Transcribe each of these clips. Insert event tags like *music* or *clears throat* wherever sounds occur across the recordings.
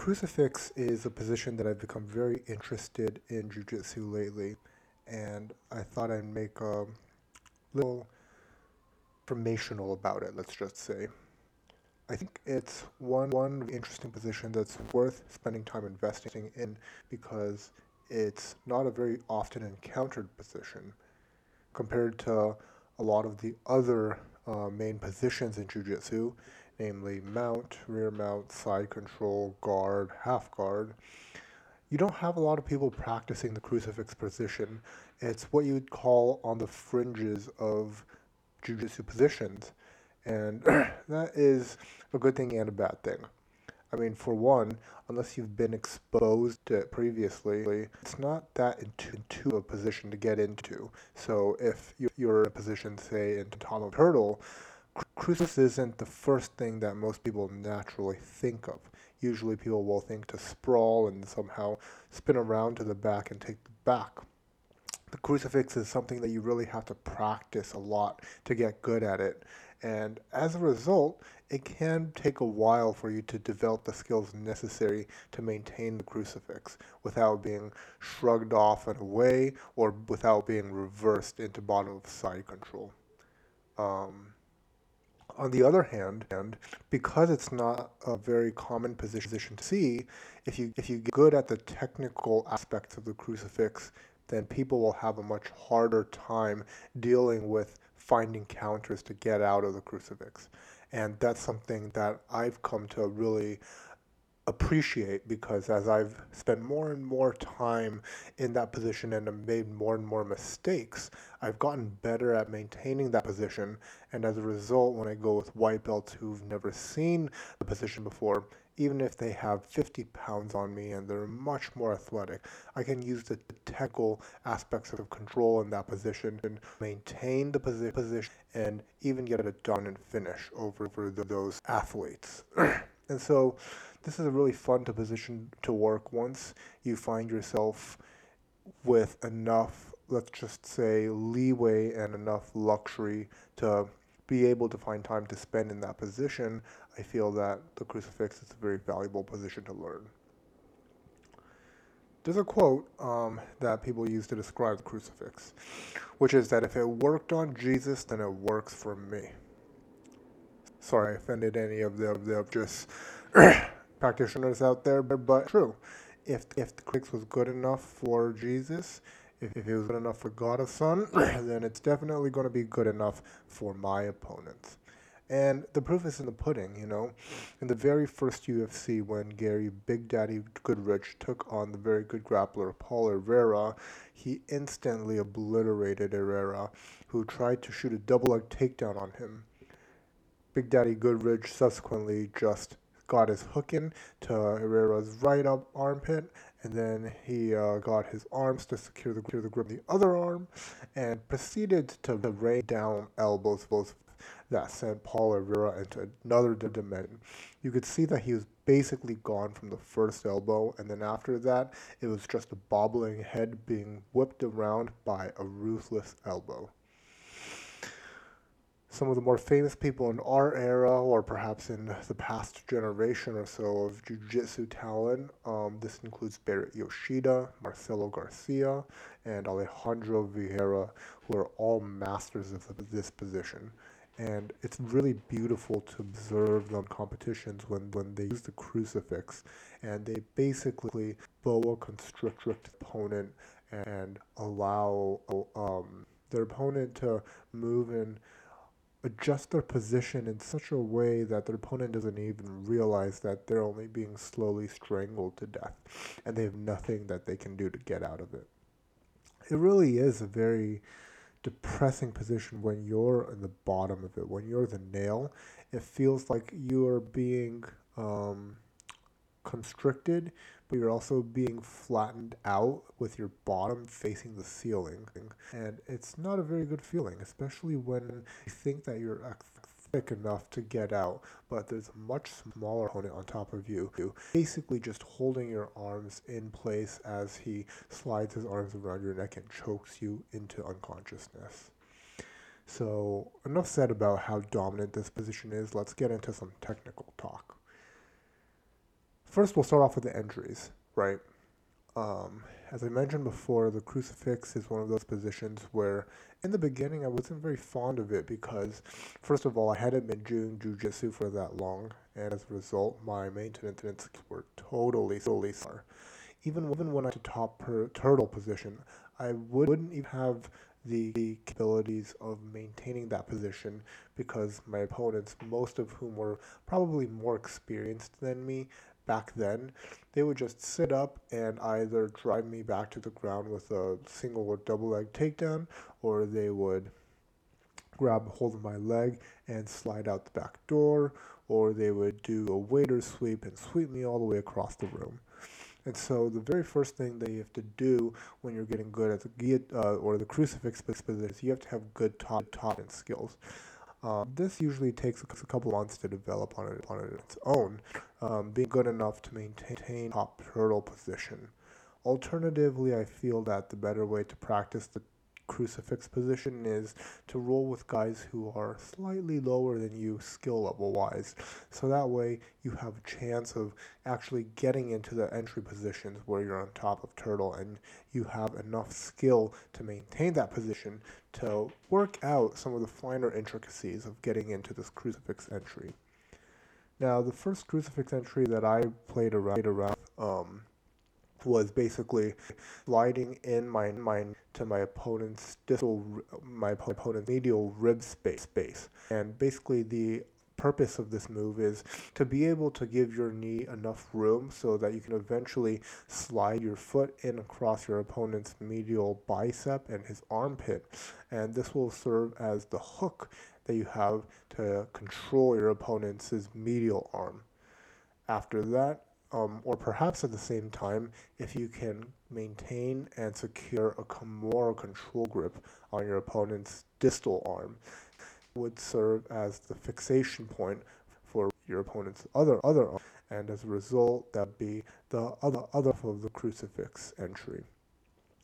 crucifix is a position that I've become very interested in jujitsu lately, and I thought I'd make a little informational about it, let's just say. I think it's one one interesting position that's worth spending time investing in because it's not a very often encountered position compared to a lot of the other uh, main positions in jiu-jitsu, namely mount, rear mount, side control, guard, half guard. You don't have a lot of people practicing the crucifix position. It's what you would call on the fringes of jiu-jitsu positions. And *clears throat* that is a good thing and a bad thing. I mean, for one, unless you've been exposed to it previously, it's not that into a position to get into. So if you're in a position, say, in top of crucifix isn't the first thing that most people naturally think of. Usually people will think to sprawl and somehow spin around to the back and take the back. The crucifix is something that you really have to practice a lot to get good at it. And as a result, it can take a while for you to develop the skills necessary to maintain the crucifix without being shrugged off and away or without being reversed into bottom of side control. Um, on the other hand, and because it's not a very common position to see, if you if you get good at the technical aspects of the crucifix, then people will have a much harder time dealing with finding counters to get out of the crucifix. And that's something that I've come to really appreciate because as I've spent more and more time in that position and have made more and more mistakes, I've gotten better at maintaining that position. And as a result, when I go with white belts who've never seen the position before, even if they have 50 pounds on me and they're much more athletic, I can use the technical aspects of control in that position and maintain the posi- position and even get a dominant finish over, over the, those athletes. *clears throat* and so this is a really fun to position to work once you find yourself with enough, let's just say, leeway and enough luxury to be able to find time to spend in that position, I feel that the crucifix is a very valuable position to learn. There's a quote um, that people use to describe the crucifix, which is that if it worked on Jesus, then it works for me. Sorry, I offended any of the, of the just *clears throat* practitioners out there, but true. If if the crucifix was good enough for Jesus, if, if it was good enough for God the Son, *clears throat* then it's definitely going to be good enough for my opponents. And the proof is in the pudding, you know. In the very first UFC, when Gary Big Daddy Goodridge took on the very good grappler Paul Herrera, he instantly obliterated Herrera, who tried to shoot a double leg takedown on him. Big Daddy Goodridge subsequently just got his hook in to Herrera's right up armpit, and then he uh, got his arms to secure the, secure the grip of the other arm, and proceeded to rain down elbows both that sent Paul Herrera into another dimension. You could see that he was basically gone from the first elbow, and then after that, it was just a bobbling head being whipped around by a ruthless elbow some of the more famous people in our era, or perhaps in the past generation or so of jiu-jitsu talent. Um, this includes Baret Yoshida, Marcelo Garcia, and Alejandro Vieira, who are all masters of this position. And it's really beautiful to observe them competitions when, when they use the crucifix and they basically boa constrictor opponent and allow um, their opponent to move in adjust their position in such a way that their opponent doesn't even realize that they're only being slowly strangled to death and they have nothing that they can do to get out of it. It really is a very depressing position when you're in the bottom of it, when you're the nail. It feels like you are being um, constricted, but you're also being flattened out with your bottom facing the ceiling. And it's not a very good feeling, especially when you think that you're thick enough to get out, but there's a much smaller opponent on top of you, basically just holding your arms in place as he slides his arms around your neck and chokes you into unconsciousness. So, enough said about how dominant this position is. Let's get into some technical talk. First, we'll start off with the entries, right? Um, as I mentioned before, the crucifix is one of those positions where, in the beginning, I wasn't very fond of it because, first of all, I hadn't been doing jujitsu for that long, and as a result, my maintenance were totally, totally far. Even, even when I to top per, turtle position, I wouldn't even have the, the abilities of maintaining that position because my opponents, most of whom were probably more experienced than me, back then, they would just sit up and either drive me back to the ground with a single or double leg takedown, or they would grab hold of my leg and slide out the back door, or they would do a waiter sweep and sweep me all the way across the room. And so the very first thing that you have to do when you're getting good at the uh, or the crucifix position is you have to have good top top skills. Um, this usually takes a couple months to develop on it on its own, um, being good enough to maintain top turtle position. Alternatively, I feel that the better way to practice the crucifix position is to roll with guys who are slightly lower than you skill level wise. So that way you have a chance of actually getting into the entry positions where you're on top of turtle and you have enough skill to maintain that position to work out some of the finer intricacies of getting into this crucifix entry. Now, the first crucifix entry that I played around, um, was basically sliding in my mind to my opponent's distal, my opponent's medial rib space, space. And basically the purpose of this move is to be able to give your knee enough room so that you can eventually slide your foot in across your opponent's medial bicep and his armpit. And this will serve as the hook that you have to control your opponent's medial arm. After that, um, or perhaps at the same time, if you can maintain and secure a more control grip on your opponent's distal arm, would serve as the fixation point for your opponent's other other arm, and as a result, that'd be the other other of the crucifix entry.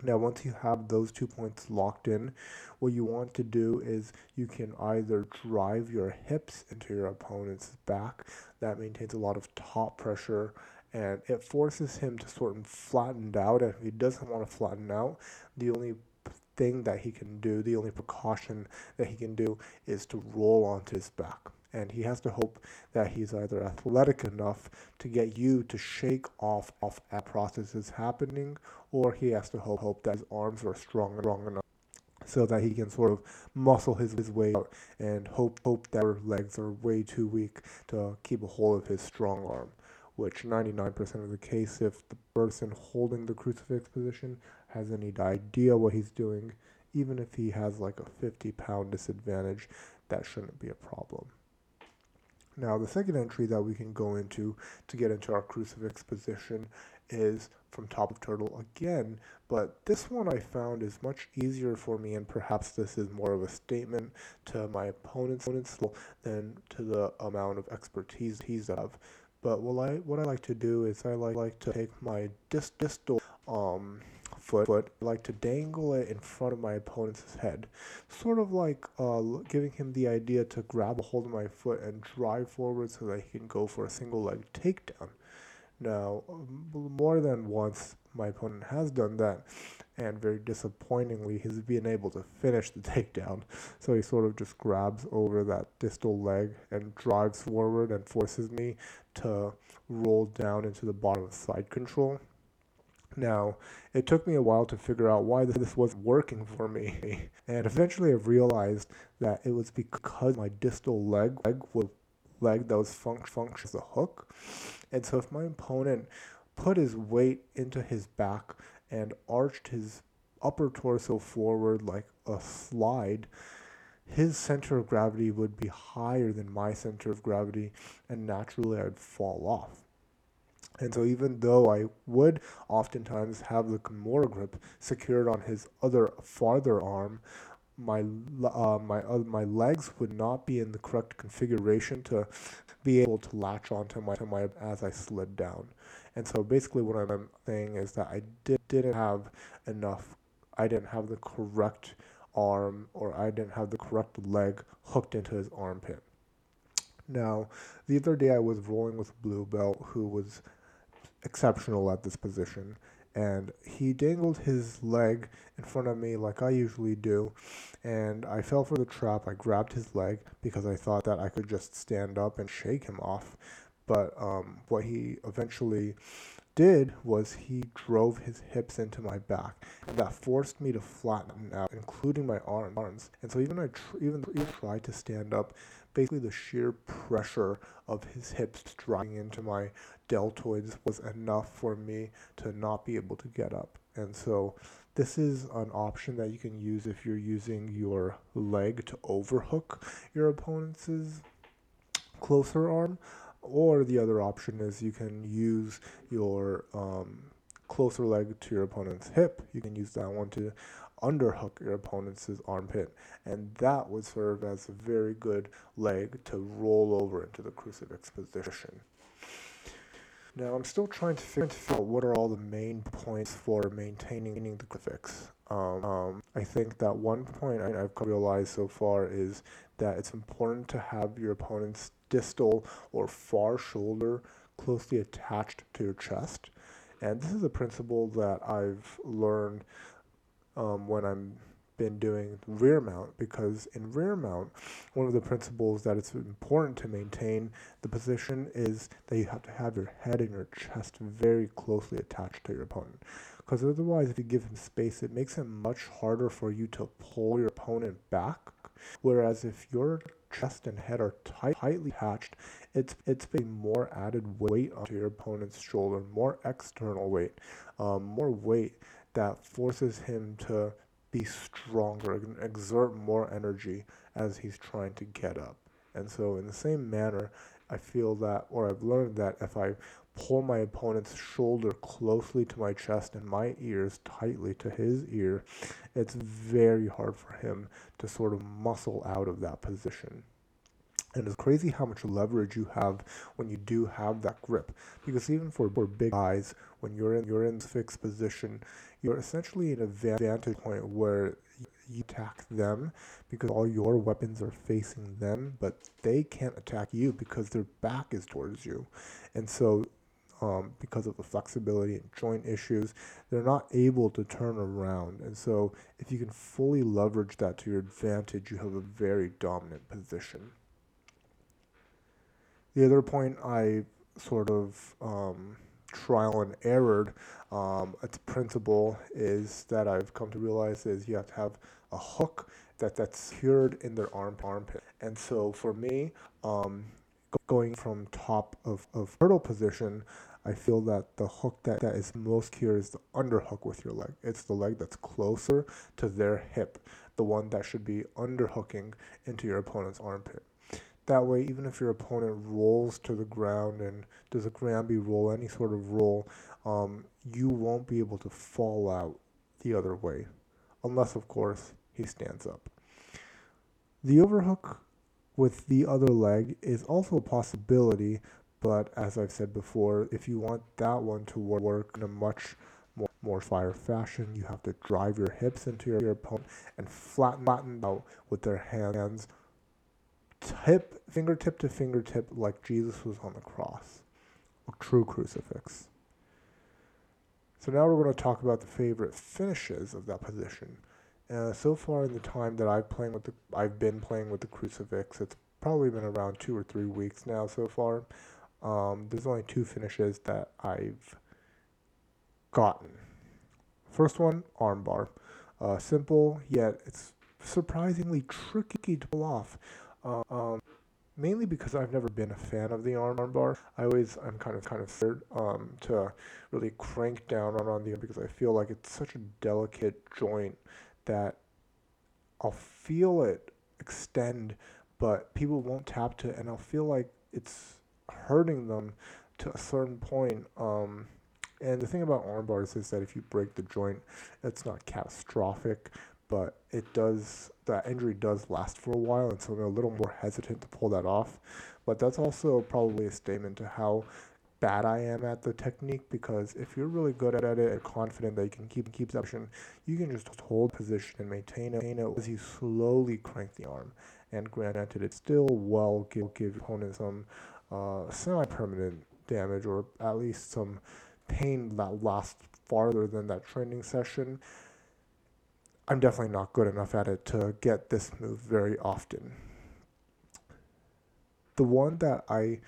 Now, once you have those two points locked in, what you want to do is you can either drive your hips into your opponent's back. That maintains a lot of top pressure and it forces him to sort of flatten out. And if he doesn't want to flatten out, the only thing that he can do, the only precaution that he can do is to roll onto his back and he has to hope that he's either athletic enough to get you to shake off off process is happening, or he has to hope, hope that his arms are strong, strong enough so that he can sort of muscle his, his way out and hope hope that her legs are way too weak to keep a hold of his strong arm. Which 99% of the case, if the person holding the crucifix position has any idea what he's doing, even if he has like a 50 pound disadvantage, that shouldn't be a problem. Now, the second entry that we can go into to get into our crucifix position is from top of turtle again, but this one I found is much easier for me, and perhaps this is more of a statement to my opponent's than to the amount of expertise he's have. But what I what I like to do is I like, like to take my distal um foot, foot, like to dangle it in front of my opponent's head, sort of like uh, giving him the idea to grab a hold of my foot and drive forward so that he can go for a single leg takedown. Now, more than once, my opponent has done that, and very disappointingly, he's been able to finish the *laughs* takedown. So he sort of just grabs over that distal leg and drives forward and forces me to roll down into the bottom of side control. Now, it took me a while to figure out why this wasn't working for me, and eventually I realized that it was because my distal leg, leg was leg that was func- function as a hook, and so if my opponent put his weight into his back and arched his upper torso forward like a slide, his center of gravity would be higher than my center of gravity, and naturally I'd fall off. And so, even though I would oftentimes have the Kimura grip secured on his other farther arm, my uh, my uh, my legs would not be in the correct configuration to be able to latch onto my to my as I slid down. And so, basically, what I'm saying is that I did didn't have enough. I didn't have the correct arm, or I didn't have the correct leg hooked into his armpit. Now, the other day I was rolling with blue belt who was exceptional at this position. And he dangled his leg in front of me like I usually do. And I fell for the trap. I grabbed his leg because I thought that I could just stand up and shake him off. But um, what he eventually did was he drove his hips into my back. And that forced me to flatten out, including my arms. And so even I tr- even even tried to stand up, basically the sheer pressure of his hips driving into my deltoids was enough for me to not be able to get up. And so this is an option that you can use if you're using your leg to overhook your opponent's closer arm. Or the other option is you can use your um, closer leg to your opponent's hip. You can use that one to underhook your opponent's armpit, and that would serve as a very good leg to roll over into the crucifix position. Now, I'm still trying to figure out what are all the main points for maintaining the crucifix. Um, um, I think that one point I, have realized so far is that it's important to have your opponent's distal or far shoulder closely attached to your chest. And this is a principle that I've learned um, when I'm been doing rear mount because in rear mount, one of the principles that it's important to maintain the position is that you have to have your head and your chest very closely attached to your opponent. Because otherwise, if you give him space, it makes it much harder for you to pull your opponent back. Whereas if your chest and head are tight, tightly attached, it's it's putting more added weight onto your opponent's shoulder, more external weight, um, more weight that forces him to be stronger and exert more energy as he's trying to get up. And so, in the same manner, I feel that, or I've learned that if I pull my opponent's shoulder closely to my chest and my ears tightly to his ear, it's very hard for him to sort of muscle out of that position. And it's crazy how much leverage you have when you do have that grip. Because even for, for big guys, when you're in you're in fixed position, you're essentially in a vantage point where you attack them because all your weapons are facing them, but they can't attack you because their back is towards you. And so, um, because of the flexibility and joint issues, they're not able to turn around. And so, if you can fully leverage that to your advantage, you have a very dominant position. The other point I sort of um, trial and error. Um, its principle is that I've come to realize is you have to have a hook that that's secured in their arm armpit. And so for me, um, going from top of, of turtle position, I feel that the hook that, that is most secure is the underhook with your leg. It's the leg that's closer to their hip, the one that should be underhooking into your opponent's armpit. That way, even if your opponent rolls to the ground and does a Granby roll, any sort of roll, um, you won't be able to fall out the other way. Unless, of course, he stands up. The overhook with the other leg is also a possibility, but as I've said before, if you want that one to work in a much more, more fire fashion, you have to drive your hips into your, your opponent and flatten, flatten out with their hands tip, fingertip to fingertip, like Jesus was on the cross, a true crucifix. So now we're going to talk about the favorite finishes of that position. Uh, so far in the time that I've playing with the, I've been playing with the crucifix, it's probably been around two or three weeks now so far. Um, there's only two finishes that I've gotten. First one, armbar. Uh, simple, yet it's surprisingly tricky to pull off. Um, mainly because I've never been a fan of the armbar. I always I'm kind of kind of scared um, to really crank down on, on the because I feel like it's such a delicate joint that I'll feel it extend, but people won't tap to it, and I'll feel like it's hurting them to a certain point. Um, and the thing about arm bars is that if you break the joint, it's not catastrophic, but it does that injury does last for a while, and so I'm a little more hesitant to pull that off. But that's also probably a statement to how bad I am at the technique because if you're really good at it and confident that you can keep keep position, you can just hold position and maintain it, as you slowly crank the arm. And granted, it still will give, give opponent some uh, semi-permanent damage or at least some pain that lasts farther than that training session, I'm definitely not good enough at it to get this move very often. The one that I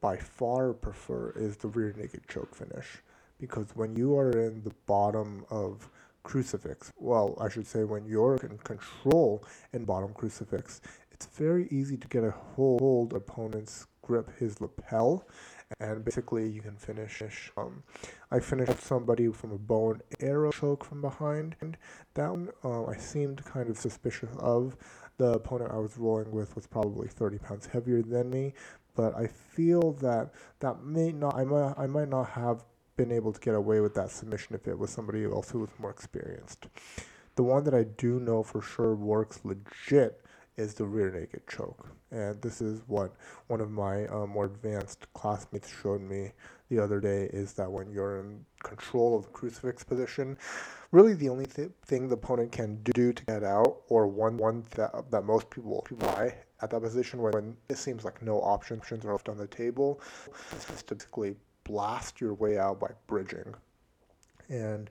by far prefer is the rear naked choke finish because when you are in the bottom of crucifix, well, I should say when you're in control in bottom crucifix, it's very easy to get a hold opponent's grip his lapel and basically you can finish um, i finished somebody from a bow and arrow choke from behind. And that one uh, i seemed kind of suspicious of. The opponent i was rolling with was probably 30 pounds heavier than me but i feel that that may not i might, I might not have been able to get away with that submission if it was somebody else who was more experienced. The one that i do know for sure works legit is the rear naked choke. And this is what one of my uh, more advanced classmates showed me the other day is that when you're in control of the crucifix position, really the only th- thing the opponent can do to get out, or one one that, that most people buy at that position when, when it seems like no options are left on the table, is to basically blast your way out by bridging. And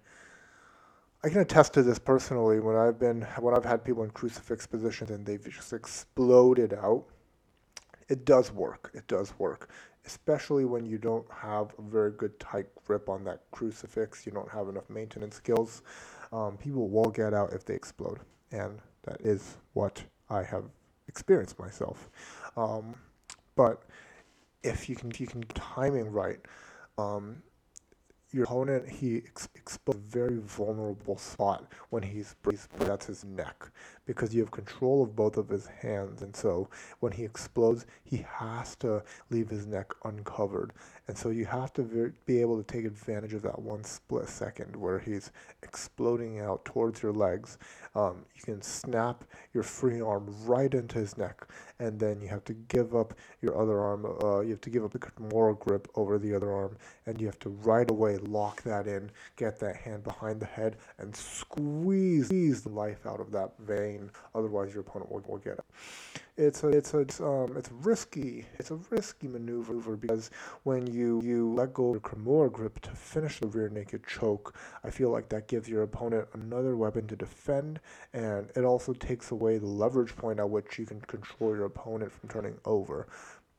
I can attest to this personally when I've been when I've had people in crucifix positions and they've just exploded out. It does work. It does work, especially when you don't have a very good tight grip on that crucifix. You don't have enough maintenance skills. Um, people will get out if they explode, and that is what I have experienced myself. Um, but if you can, if you can timing right. Um, your opponent he ex- exposes a very vulnerable spot when he's that's his neck because you have control of both of his hands. And so when he explodes he has to leave his neck uncovered and so you have to ver- be able to take advantage of that one split second where he's exploding out towards your legs. Um, you can snap your free arm right into his neck and then you have to give up your other arm uh, you have to give up the more grip over the other arm and you have to right away lock that in get that hand behind the head and squeeze, squeeze the life out of that vein. Otherwise your opponent will, will get it it's a it's a it's, um it's risky. It's a risky maneuver because when you you you let go of your Kimura grip to finish the rear naked choke I feel like that gives your opponent another weapon to defend and it also takes away the leverage point at which you can control your opponent from turning over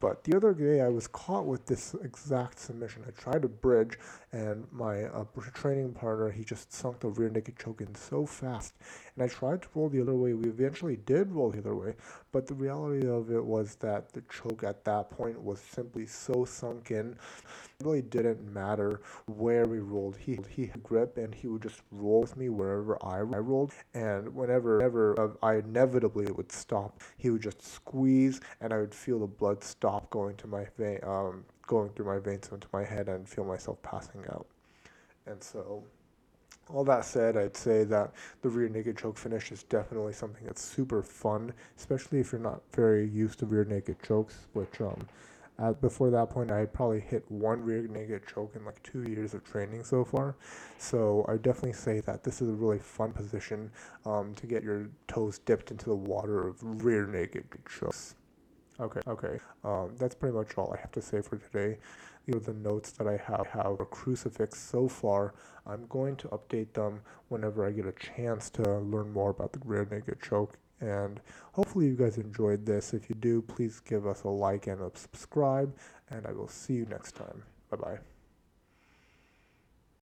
but the other day, I was caught with this exact submission. I tried to bridge, and my uh, training partner, he just sunk the rear naked choke in so fast. And I tried to roll the other way. We eventually did roll the other way, but the reality of it was that the choke at that point was simply so sunk in it really didn't matter where we rolled. He he had grip and he would just roll with me wherever I, I rolled. And whenever, whenever I inevitably would stop, he would just squeeze, and I would feel the blood stop going to my vein, um, going through my veins into my head, and feel myself passing out. And so all that said, I'd say that the rear naked choke finish is definitely something that's super fun, especially if you're not very used to rear naked chokes, which um, before that point, I probably hit one rear naked choke in like two years of training so far. So I definitely say that this is a really fun position um, to get your toes dipped into the water of rear naked chokes. Okay, okay. Um, that's pretty much all I have to say for today. These are the notes that I have, have a crucifix so far. I'm going to update them whenever I get a chance to learn more about the rear naked choke and hopefully you guys enjoyed this. If you do, please give us a like and a subscribe, and I will see you next time. Bye bye.